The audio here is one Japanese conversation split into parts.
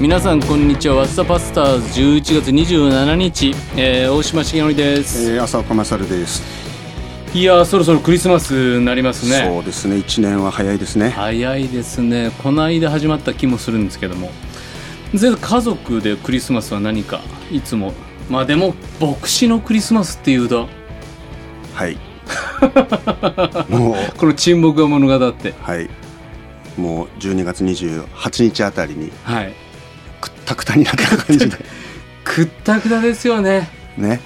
皆さんこんにちは。ワッサパスターズ11月27日、えー、大島重則です、えー、浅岡勝です。いやーそろそろクリスマスになりますね。そうですね。一年は早いですね。早いですね。この間始まった気もするんですけども。全然家族でクリスマスは何か？いつも。まあでも牧師のクリスマスっていうと？はい。もう。この沈黙が物語って。はい。もう12月28日あたりに。はい。くったくたになった感じでくったくたですよねね。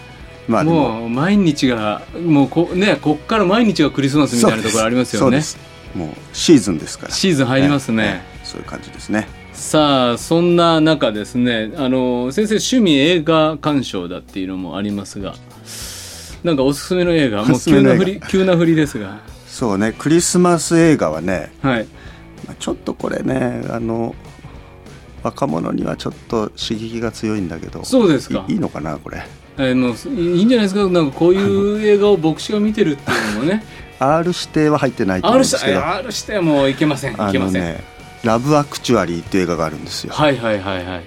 まあでももう毎日がもうこねこっから毎日がクリスマスみたいなところありますよねそうです。もうシーズンですから。シーズン入りますねそういう感じですね。さあそんな中ですねあの先生趣味映画鑑賞だっていうのもありますがなんかおすすめの映画もう急な振り急な振りですがそうね。クリスマス映画はね、はいまあちょっとこれね、あの若者にはちょっと刺激が強いんだけど。そうですか。いいいのかなこれ。えーもういいんじゃないですか？なんかこういう映画を牧師が見てるっていうのもね。R 指定は入ってないと思うんですけど。R してもういけません。いあけません、のね、ラブアクチュアリーっていう映画があるんですよ。はいはいはいはい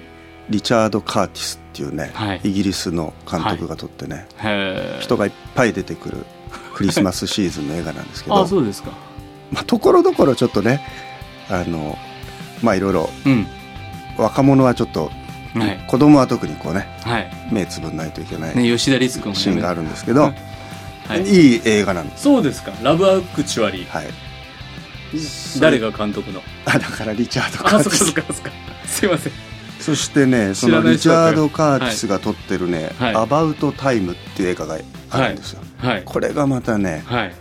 リチャード・カーティスっていうね、はい。イギリスの監督が撮ってね、へー。人がいっぱい出てくる クリスマスシーズンの映画なんですけどあそうですか。まあ、ところどころちょっとねあのまあいろいろうん若者はちょっとはい。子供は特にこうねはい。目つぶんないといけないね吉田律君もシーンがあるんですけど、はい。い、い映画なんです。そうですか。ラブアクチュアリー。はい、誰が監督の？あだからリチャード・カーティスそっかそっか。すいません。そしてねそのリチャード・カーティスが撮ってるね「はい。アバウト・タイム」っていう映画があるんですよ、はい。これがまたねはい。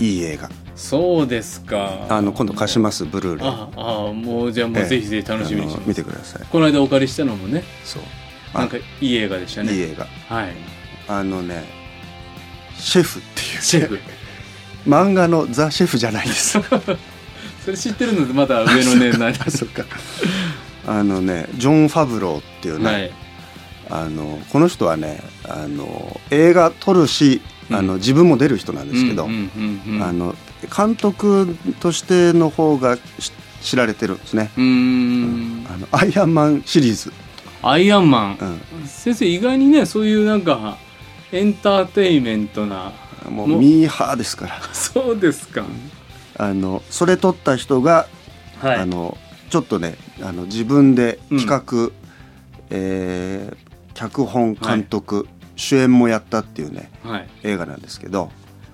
いい映画そうですか。あの今度貸しますブルーレイ。ああもうじゃあもうええぜひぜひ楽しみにしてあの見てください。この間お借りしたのもねそう。なんかいい映画でしたね。いい映画。はい。あのねシェフっていう、シェフ。漫画のザ・シェフじゃないです。それ知ってるのでまだ上の年代 あそっか。あのねジョン・ファブローっていうね、はい。あのこの人はねあの映画撮るしあの、うん自分も出る人なんですけど、監督としての方がし知られてるんですね、うーん。あのアイアンマンシリーズ、アイアンマン。うん。先生意外にねそういうなんかエンターテイメントなもうミーハーですから。そうですか。あのそれ撮った人が、はい。あのちょっとねあの自分で企画、えー脚本監督、主演もやったっていうねはい。映画なんですけど。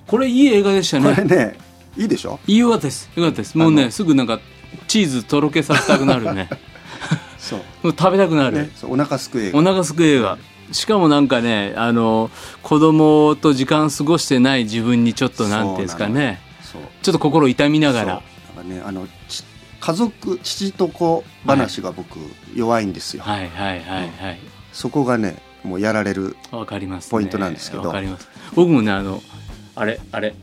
これいい映画でしたこれねねいいでしょ？いいよかったです。よかったです。もうあねのすぐなんかチーズとろけさせたくなるね。そう。もう食べたくなる、ねそうお腹すく映お画腹すく映画。しかもなんかねあの子供と時間過ごしてない自分にちょっとなんていうんですかね。そうちょっと心痛みながら。なんかねあのち家族父と子話が僕弱いんですよ、はいはいはいはい。そこがねもうやられるわかります、ね、ポイントなんですけど。わかります。僕もねあのあれあれ。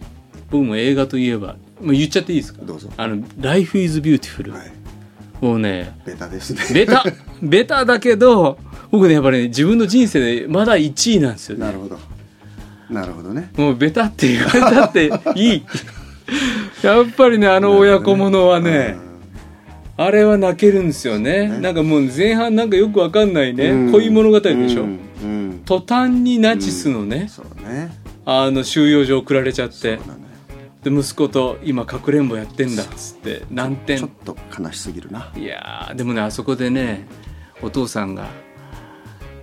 僕も映画といえばもう言っちゃっていいですか？どうぞ。あの「Life is Beautiful」はい。もうねベタですね。ベタベタだけど僕ねやっぱりね自分の人生でまだ1位なんですよね。なるほど。なるほどね。もうベタって言われたっていい。やっぱりねあの親子ものはねあれは泣けるんですよね。ね。なんかもう前半なんかよくわかんないね、うん。恋物語でしょ、うんうん途端にナチスのね、そうね。あの収容所送られちゃってそうなのよで息子と今かくれんぼやってんだっつって何点ちょっと悲しすぎるな。いやーでもねあそこでねお父さんが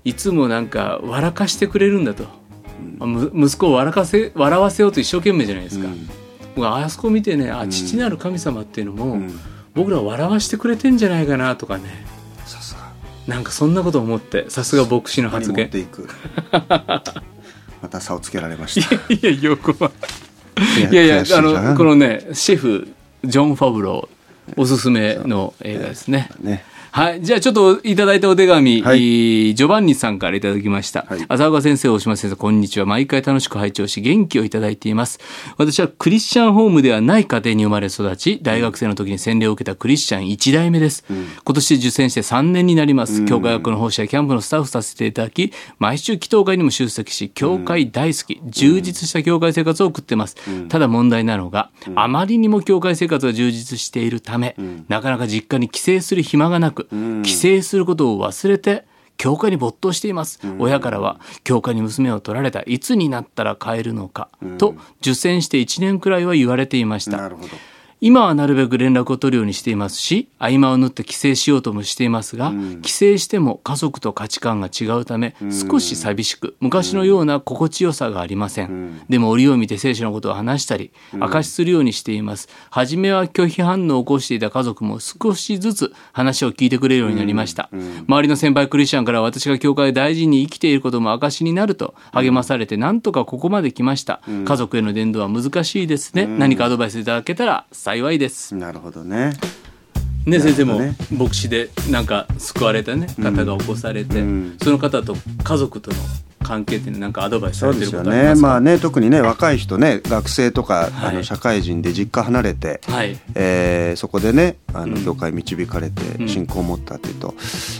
いつもなんか笑かしてくれるんだと、あむ息子を笑かせ笑わせようと一生懸命じゃないですか、うん。僕あそこ見てねあ父なる神様っていうのも、うん。僕らを笑わしてくれてんじゃないかなとかねなんかそんなこと思ってさすが牧師の発言。持っていく。また差をつけられました。いやいや横はい。やいやあのこのねシェフジョン・ファブローおすすめの映画ですね。ねはい。じゃあちょっといただいたお手紙、はいえージョバンニさんからいただきました。はい浅岡先生、大島先生、こんにちは。毎回楽しく拝聴し、元気をいただいています。私はクリスチャンホームではない家庭に生まれ育ち、大学生の時に洗礼を受けたクリスチャン1代目です。今年受選して3年になります。教会学の奉仕やキャンプのスタッフさせていただき、毎週祈祷会にも出席し、教会大好き、充実した教会生活を送ってます。ただ問題なのが、あまりにも教会生活が充実しているため、なかなか実家に帰省する暇がなく、く、帰省することを忘れて教会に没頭しています、親からは教会に娘を取られたいつになったら帰るのか、と受選して1年くらいは言われていました。なるほど今はなるべく連絡を取るようにしていますし合間を縫って帰省しようともしていますが、帰省しても家族と価値観が違うため、少し寂しく昔のような心地よさがありません、でも折を見て聖書のことを話したり証しするようにしています。初めは拒否反応を起こしていた家族も少しずつ話を聞いてくれるようになりました、周りの先輩クリスチャンから私が教会を大事に生きていることも証しになると励まされてなんとかここまで来ました、家族への伝道は難しいですね、何かアドバイスいただけたら幸いです。なるほどね。ね、先生もね牧師でなんか救われた、ね、方が起こされて、うん。その方と家族との関係っていうのはなんかアドバイスされてることありますか？まあね特にね若い人ね学生とか、あはい。の社会人で実家離れて、はい。えーそこでねあのうん。教会導かれん。て信仰を持ったっていうと、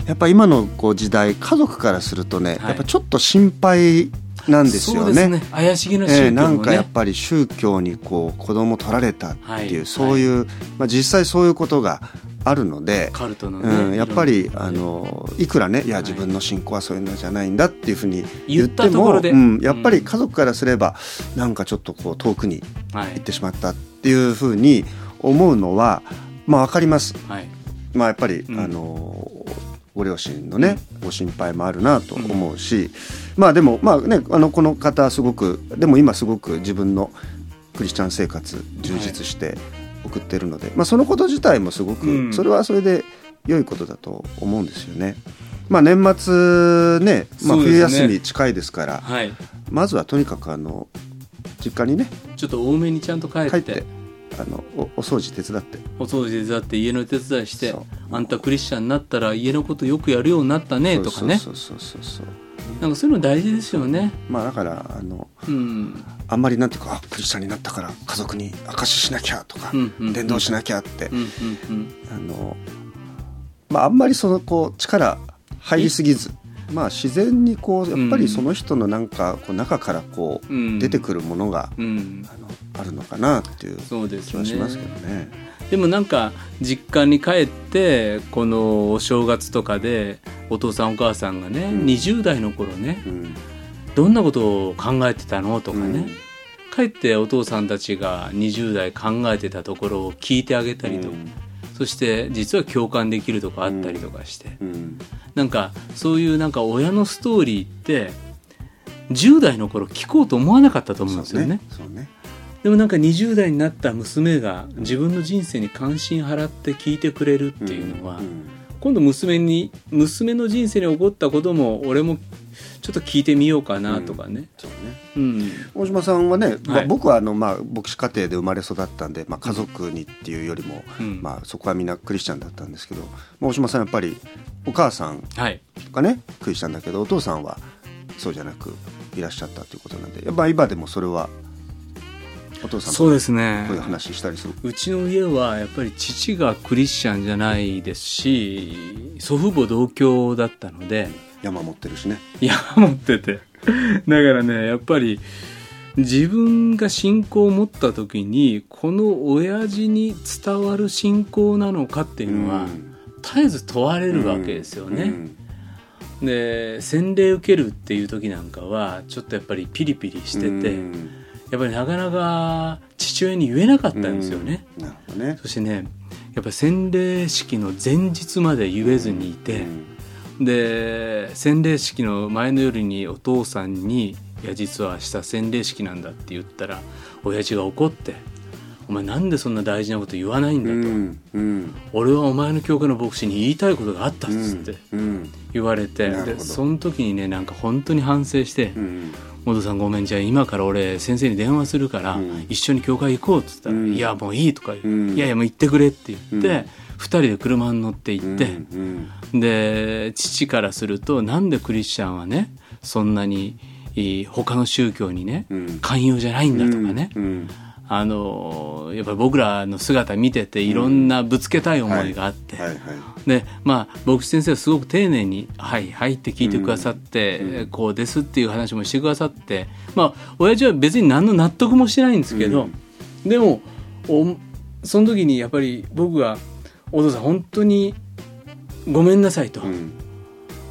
やっぱ今のこう時代家族からするとね、はい。やっぱちょっと心配なんですよね。ね。怪しげな宗えー教もね、なんかやっぱり宗教にこう子供取られたっていう、はいそういう、まあ、実際そういうことがあるので、カルトのね、うん、やっぱりあのいくらねいやはい。自分の信仰はそういうのじゃないんだっていうふうに言ってもところで。うん、やっぱり家族からすればなんかちょっとこう遠くにはい行ってしまったっていうふうに思うのはまあ分かります。はい。まあ、やっぱり、うん。あのご両親のね、ご心配もあるなと思うし、まあでもまあねあのこの方すごくでも今すごく自分のクリスチャン生活充実して送ってるので、まあそのこと自体もすごく、うん。それはそれで良いことだと思うんですよね。まあ年末ね、まあ、冬休み近いですからはい。まずはとにかくあの実家にねちょっと多めにちゃんと帰って。帰ってあのおお掃除手伝って。お掃除手伝って家の手伝いしてそう。あんたクリスチャンになったら家のことよくやるようになったねとかねそうそう。そうそうそうなんかそういうの大事ですよね。まあだからあのうん。あんまりなんていうかあクリスチャンになったから家族に証ししなきゃとか、うんうんうん。伝道しなきゃって、うんうん。あのまああんまりそのこう力入りすぎずまあ自然にこうやっぱりその人のなんかこう中からこううん。出てくるものが、あのあるのかなっていう気はしますけどね。でもなんか実家に帰ってこのお正月とかでお父さんお母さんがね、うん。20代の頃ねうん。どんなことを考えてたのとかね、うん。帰ってお父さんたちが20代考えてたところを聞いてあげたりとか、そして実は共感できるとかあったりとかして、うん。なんかそういうなんか親のストーリーって10代の頃聞こうと思わなかったと思うんですよね。そうね。でもなんか20代になった娘が自分の人生に関心払って聞いてくれるっていうのは、ん。今度娘に娘の人生に起こったことも俺もちょっと聞いてみようかなとかね。そうねうん。大島さんはね、まあはい僕はあの、まあ、牧師家庭で生まれ育ったんで、まあ、家族にっていうよりも、うんまあ、そこはみんなクリスチャンだったんですけど、まあ大島さんやっぱりお母さんはい。がねクリスチャンだけどお父さんはそうじゃなくいらっしゃったということなんでやっぱ今でもそれはお父さんとそうですねこういう話したりする？うちの家はやっぱり父がクリスチャンじゃないですし祖父母同居だったので山持ってるしね。山持っててだからねやっぱり自分が信仰を持った時にこの親父に伝わる信仰なのかっていうのは、うん絶えず問われるわけですよね。で洗礼受けるっていう時なんかはちょっとやっぱりピリピリしてて、うんやっぱりなかなか父親に言えなかったんですよね。うんなるほどね。そしてねやっぱ洗礼式の前日まで言えずにいて、で洗礼式の前の夜にお父さんに「いや実は明日洗礼式なんだ」って言ったら親父が怒って「お前なんでそんな大事なこと言わないんだ」と。うんうん。俺はお前の教会の牧師に言いたいことがあったっつってうん言われて、でその時にねなんか本当に反省してうん「元さんごめんじゃあ今から俺先生に電話するからうん。一緒に教会行こう」っつったら「うん。いやもういい」とかいやいやもう行ってくれ」って言って、うん。二人で車に乗って行って、うん。で父からするとなんでクリスチャンはねそんなに他の宗教にね、うん。寛容じゃないんだとかね、うんあのやっぱり僕らの姿見てていろんなぶつけたい思いがあって、でまあ牧師先生はすごく丁寧に「はいはい」って聞いてくださって、うん。えーこうですっていう話もしてくださって。まあ親父は別に何の納得もしてないんですけど、でもおその時にやっぱり僕が「お父さん本当にごめんなさいと、うん。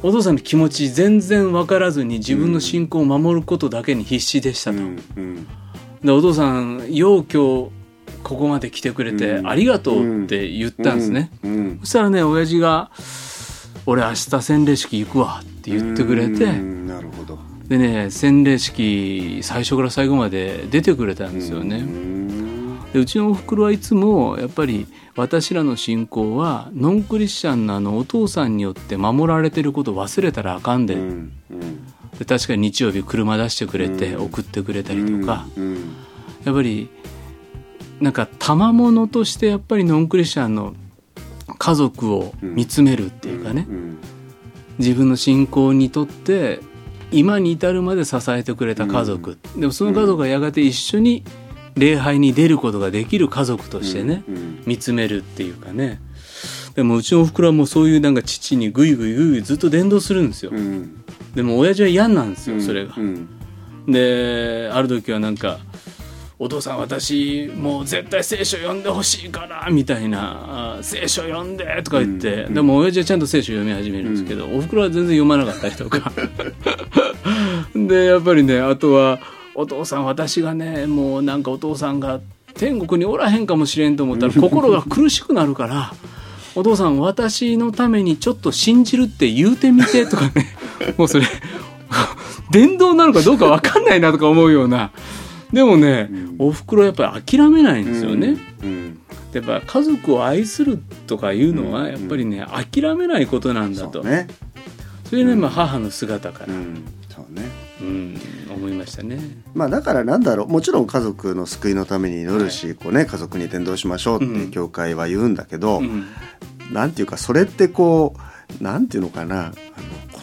お父さんの気持ち全然分からずに自分の信仰を守ることだけに必死でしたと、うん。うんでお父さんよう今日ここまで来てくれてうん。ありがとうって言ったんですね、うん。そしたらね親父が「俺明日洗礼式行くわ」って言ってくれて、うんなるほど。でね洗礼式最初から最後まで出てくれたんですよね、うん。でうちのおふくろはいつもやっぱり私らの信仰はノンクリスチャンのあのお父さんによって守られてることを忘れたらあかんで,、うんうんで確かに日曜日車出してくれてうん。送ってくれたりとか、うんやっぱりなんか賜物としてやっぱりノンクリスチャンの家族を見つめるっていうかね、うん自分の信仰にとって今に至るまで支えてくれた家族、でもその家族がやがて一緒に礼拝に出ることができる家族としてね、うん見つめるっていうかね。でもうちのおふくろはもうそういうなんか父にグイグイグイグイずっと伝道するんですよ、うんでも親父は嫌なんですよそれが。う、ん。である時はなんか「お父さん私もう絶対聖書読んでほしいから」みたいな「あ聖書読んで」とか言って、うんでも親父はちゃんと聖書読み始めるんですけど、おふくろは全然読まなかったりとか。でやっぱりねあとは「お父さん私がねもうなんかお父さんが天国におらへんかもしれんと思ったら心が苦しくなるから。お父さん私のためにちょっと信じるって言うてみてとかね。もうそれ 電動なのかどうか分かんないなとか思うような。でもね、おふくろやっぱり諦めないんですよね、うん。やっぱ家族を愛するとかいうのうん。はやっぱりね諦めないことなんだと、そうね。それでね、まあ、母の姿から、うん。そうねうん、思いましたね。まあだからなんだろう。もちろん家族の救いのために祈るし、こうね家族に伝道しましょうってうん。教会は言うんだけど、うん。なんていうかそれってこうなんていうのかな。あの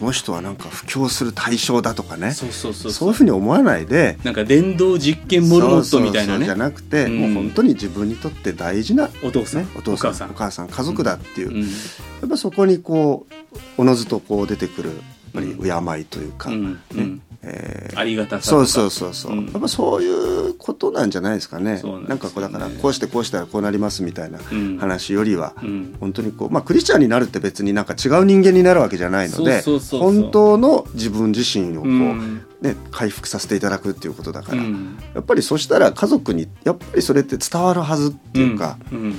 この人はなんか布教する対象だとかね。そうそうそうそう。いうふうに思わないで。なんか電動実験モルモットみたいなね。じゃなくて、うん。もう本当に自分にとって大事な、お父さん、ね、お父さんお母さん。お母さん家族だっていう、うん。やっぱそこにこうおのずとこう出てくるやっぱり敬いというか、うん。ね。うんえーありがたさそうそうそうそう、うん。やっぱそういうことなんじゃないですかね。なんね。かこうだからこうしてこうしたらこうなりますみたいなうん。話よりは、うん。本当にこうまあクリスチャンになるって別になんか違う人間になるわけじゃないので本当の自分自身をこう、うん。ね、回復させていただくっていうことだから、うん。やっぱりそしたら家族にやっぱりそれって伝わるはずっていうか、うん。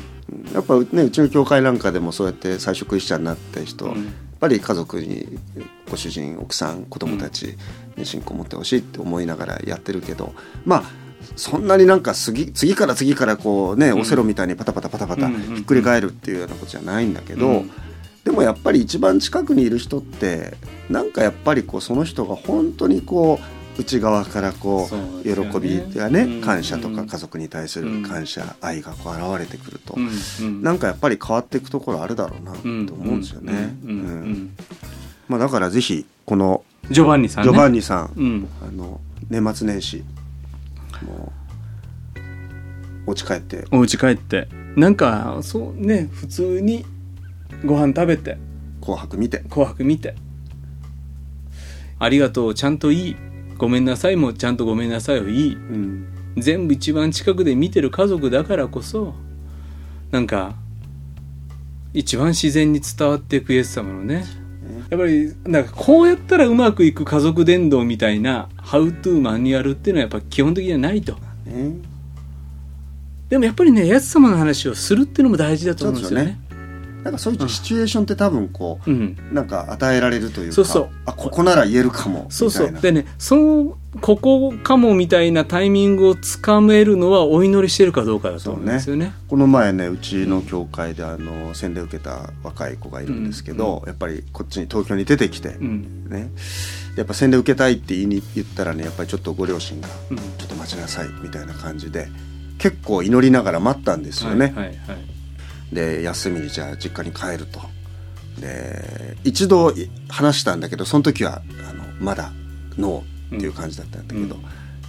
やっぱねうちの教会なんかでもそうやって最初クリスチャンになった人、うん。やっぱり家族にご主人奥さん子供たちに信仰を持ってほしいって思いながらやってるけどまあそんなになんか次次から次からこうね、ん。オセロみたいにパタパタパタパタひっくり返るっていうようなことじゃないんだけど、うん。でもやっぱり一番近くにいる人ってなんかやっぱりこうその人が本当にこう内側からこそう喜びやねうん感謝とうんか家族に対する感謝愛がこう現れてくると、なんかやっぱり変わっていくところあるだろうなと思うんですよね。まあ、だからぜひこのジョバンニさんジねョバンニさん、うん。あの年末年始もうお家帰って。お家帰って。なんかそうね普通にご飯食べて「紅白」見て。紅白見て。ありがとう。ちゃんといい。ごめんなさいもちゃんとごめんなさいをいい。うん。全部一番近くで見てる家族だからこそなんか一番自然に伝わっていくイエス様のねやっぱりなんかこうやったらうまくいく家族伝道みたいなハウトゥーマニュアルっていうのはやっぱ基本的にはないと。ね。でもやっぱりねイエス様の話をするっていうのも大事だと思うんですよねなんかそういうシチュエーションって多分こう、うん。なんか与えられるというかそうそう。あここなら言えるかもそうそう。でねそのここかもみたいなタイミングをつかめるのはお祈りしてるかどうかだと思うんですよね。この前ねうちの教会であの洗礼を受けた若い子がいるんですけど、やっぱりこっちに東京に出てきて、うん。ね。やっぱ洗礼受けたいって言いに言ったらねやっぱりちょっとご両親がうん。ちょっと待ちなさいみたいな感じで結構祈りながら待ったんですよね、はいはいはいで休みにじゃあ実家に帰ると。で一度い話したんだけどその時はあのまだノーっていう感じだったんだけど、うん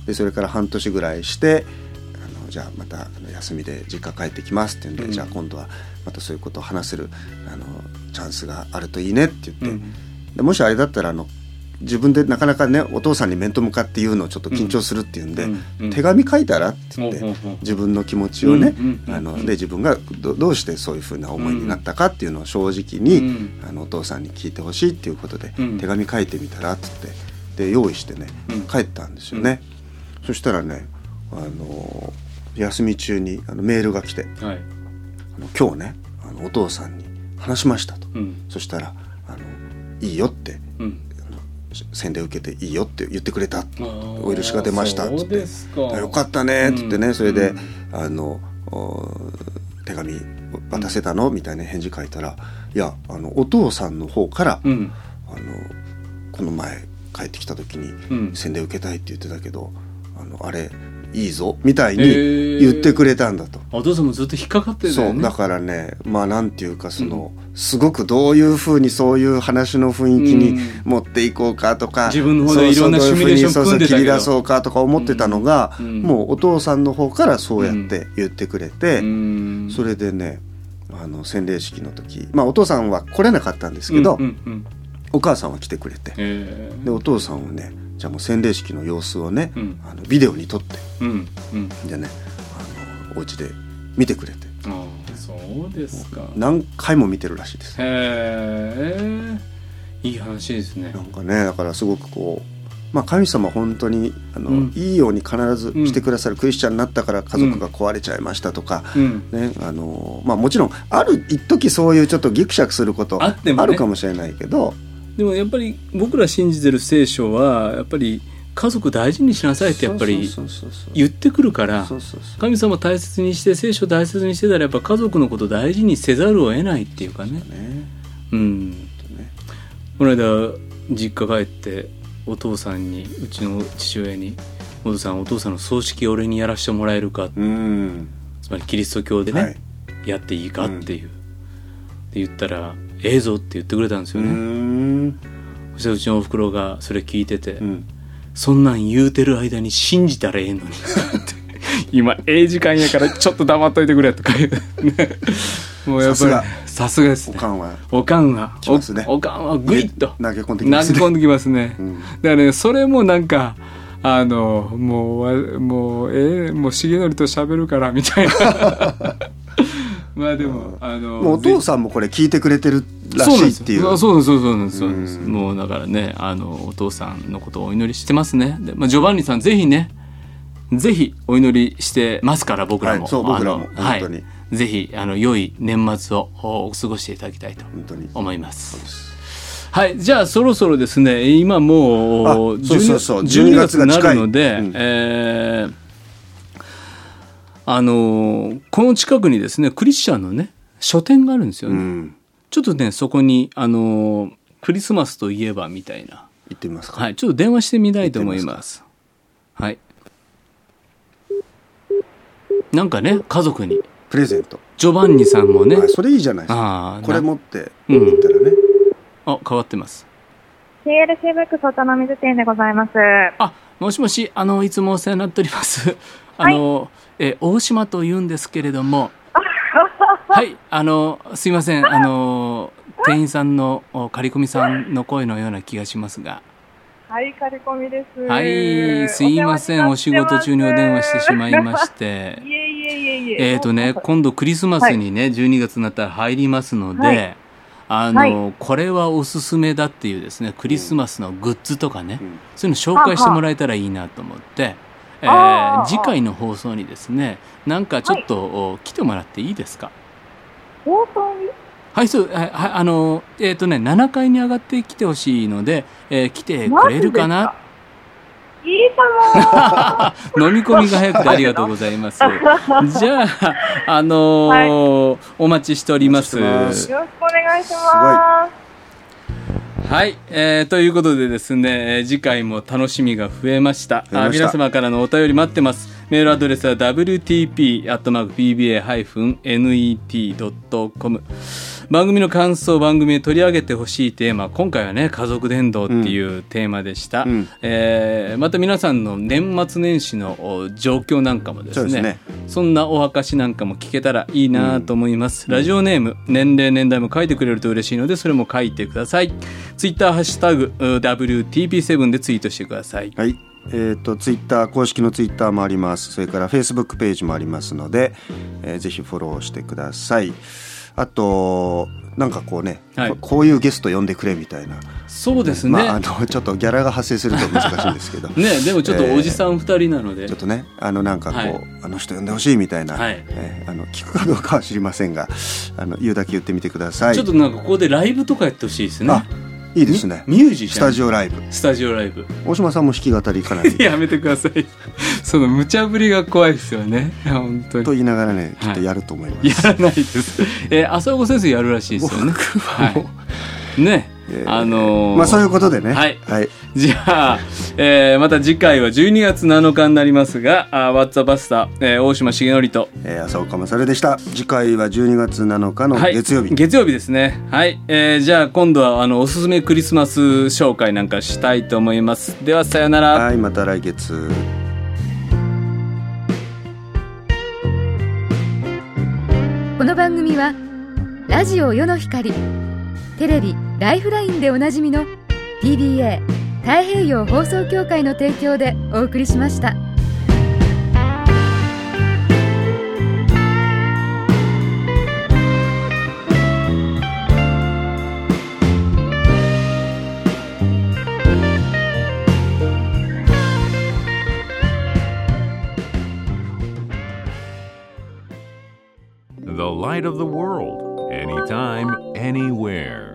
でそれから半年ぐらいしてあのじゃあまた休みで実家帰ってきますって言うんで、うん。じゃあ今度はまたそういうことを話せるあのチャンスがあるといいねって言って、うん。でもしあれだったらあの自分でなかなかねお父さんに面と向かって言うのちょっと緊張するっていうんで、うんうん。手紙書いたらって言って、自分の気持ちをね、うんあので自分がどどうしてそういうふうな思いになったかっていうのを正直に、うん。あのお父さんに聞いてほしいっていうことで、うん。手紙書いてみたらって言ってで用意してね、うん。帰ったんですよね。そしたらねあの休み中にあのメールが来てはい。あの今日ねあのお父さんに話しましたと、うん。そしたらあのいいよってうん洗礼受けていいよって言ってくれたお許しが出ましたっつってよかったねって言ってね、それで、うんあのお手紙渡せたの？みたいな返事書いたらいやあのお父さんの方から、うん。あのこの前帰ってきた時にうん。洗礼受けたいって言ってたけどあのあれいいぞみたいに言ってくれたんだと。お父さんもずっと引っかかってたよね。そうだからねまあなんていうかその、すごくどういうふうにそういう話の雰囲気に持っていこうかとか、自分の方でいろんなシミュレーション切り出そうかとか思ってたのが、うん。もうお父さんの方からそうやって言ってくれて、うん。それでねあの洗礼式の時まあお父さんは来れなかったんですけど、うんうんうん。お母さんは来てくれてでお父さんはねじゃあもう洗礼式の様子をね、うん。あのビデオに撮ってうんうん。でねあのお家で見てくれてそうですか。何回も見てるらしいです。へえ。いい話ですね。なんかねだからすごくこう、まあ、神様本当にあの、うん。いいように必ずしてくださる、クリスチャンになったから家族が壊れちゃいましたとか、うん。ねあのまあ、もちろんある一時そういうちょっとギクシャクすることあってもね。あるかもしれないけど、でもやっぱり僕ら信じてる聖書はやっぱり家族大事にしなさいってやっぱり言ってくるから神様大切にして聖書大切にしてたらやっぱ家族のこと大事にせざるを得ないっていうかね。ね。うん。ね。この間実家帰ってお父さんにうちの父親に「お父さんお父さんの葬式俺にやらせてもらえるか」うん。つまりキリスト教でね、はい。やっていいかっていう、で言ったら「ええぞ」って言ってくれたんですうよね、ん。そしてうちのおふくろがそれ聞いてて、うんそんなん言うてる間に信じたらええのに。今ええ時間やからちょっと黙っといてくれとか言う、ね、もうやっぱりさすが。ですね。おかんは。おかんはね。おおかんはグイッと。投げ込んで投げきますね。込んできますね、うん。だからねそれもなんかあのもうわもうええもう重則と喋るからみたいな まあでもあのもうお父さんもこれ聞いてくれてるらしいっていうそうなんですよそう。なんですそうなんですそうなんです。うん。もうだからねあのお父さんのことをお祈りしてますね。で、まあ、ジョバンニさんぜひねぜひお祈りしてますから僕らも、はいそう僕らも本当に。ぜひあの良い年末をお過ごしていただきたいと思いますはいじゃあそろそろですね今もうあそうそうそう12 12月になるので、うん。えーあのこの近くにですねクリスチャンのね書店があるんですよね、うんちょっとね、そこに、あのークリスマスといえばみたいな。行ってみますか、はい、ちょっと電話してみたいと思います。はい。なんかね、家族に、プレゼント、ジョバンニさんもねあ、それいいじゃないですかこれな持ってうん行ったらね、あ、変わってます。TLC ブックスお茶の水店でございます。あ、もしもし、あの、いつもお世話になっております。あの、え、大島と言うんですけれども、はい、あの、すいません、あの、店員さんの、お刈り込みさんの声のような気がしますが、はい、刈り込みです。はい、すいません、お仕事中にお電話してしまいまして。い。えいえいえいえ。えっ、とね、今度クリスマスにね、12月になったら入りますので、はい。あの、はい。これはおすすめだっていうですね、クリスマスのグッズとかね、うん。そういうの紹介してもらえたらいいなと思って、えーあー。次回の放送にですね、なんかちょっと、お来てもらっていいですか？本当に？はい、そう、はい、はいあの、えっ、とね、7階に上がってきてほしいので、えー来てくれるかな？いいかも 飲み込みが早くてありがとうございます。じゃあ、あのーお待ちしております。よろしくお願いしまはい、えーということでですね、えー次回も楽しみが増えました。あ皆様からのお便り待ってます。メールアドレスは wtp.pba-net.com 番組の感想番組で取り上げてほしいテーマ今回はね家族伝道っていうテーマでした、うん。えーまた皆さんの年末年始のお状況なんかもですね。ね。そんなお証なんかも聞けたらいいなと思います、ラジオネーム年齢年代も書いてくれると嬉しいのでそれも書いてください。ツイッターハッシュタグう WTP7 でツイートしてください。はい。えっ、とツイッター公式のツイッターもあります。それからフェイスブックページもありますので、えーぜひフォローしてください。あとなんかこうね、はい。ここういうゲスト呼んでくれみたいな。そうですね、まああの ちょっとギャラが発生すると難しいんですけど。ねでもちょっとおじさん2人なので、ちょっとねあのなんかこう、はい。あの人呼んでほしいみたいな、はい。えーあの聞くかどうかは知りませんがあの言うだけ言ってみてください。ちょっとなんかここでライブとかやってほしいですね。あいいですね。ミュージシャン。スタジオライブ。スタジオライブ。大島さんも弾き語りかなり。やめてください。その無茶ぶりが怖いですよね。本当に。と言いながらねきっとやると思います、やらないです。えー、浅岡先生やるらしいですよね。はい。ね。えーあのーまあそういうことでねはいはい、じゃあ、えーまた次回は12月7日になりますが、あーワッツァバスター、えー大島重則と、えー、浅岡勝でした次回は12月7日のはい、月曜日、月曜日ですね。はい。えーじゃあ今度はあのおすすめクリスマス紹介なんかしたいと思います。ではさよなら。はいまた来月この番組はラジオ世の光テレビ「ライフライン」でおなじみの PBA 太平洋放送協会の提供でお送りしました。The light of the world, anytime, anywhere.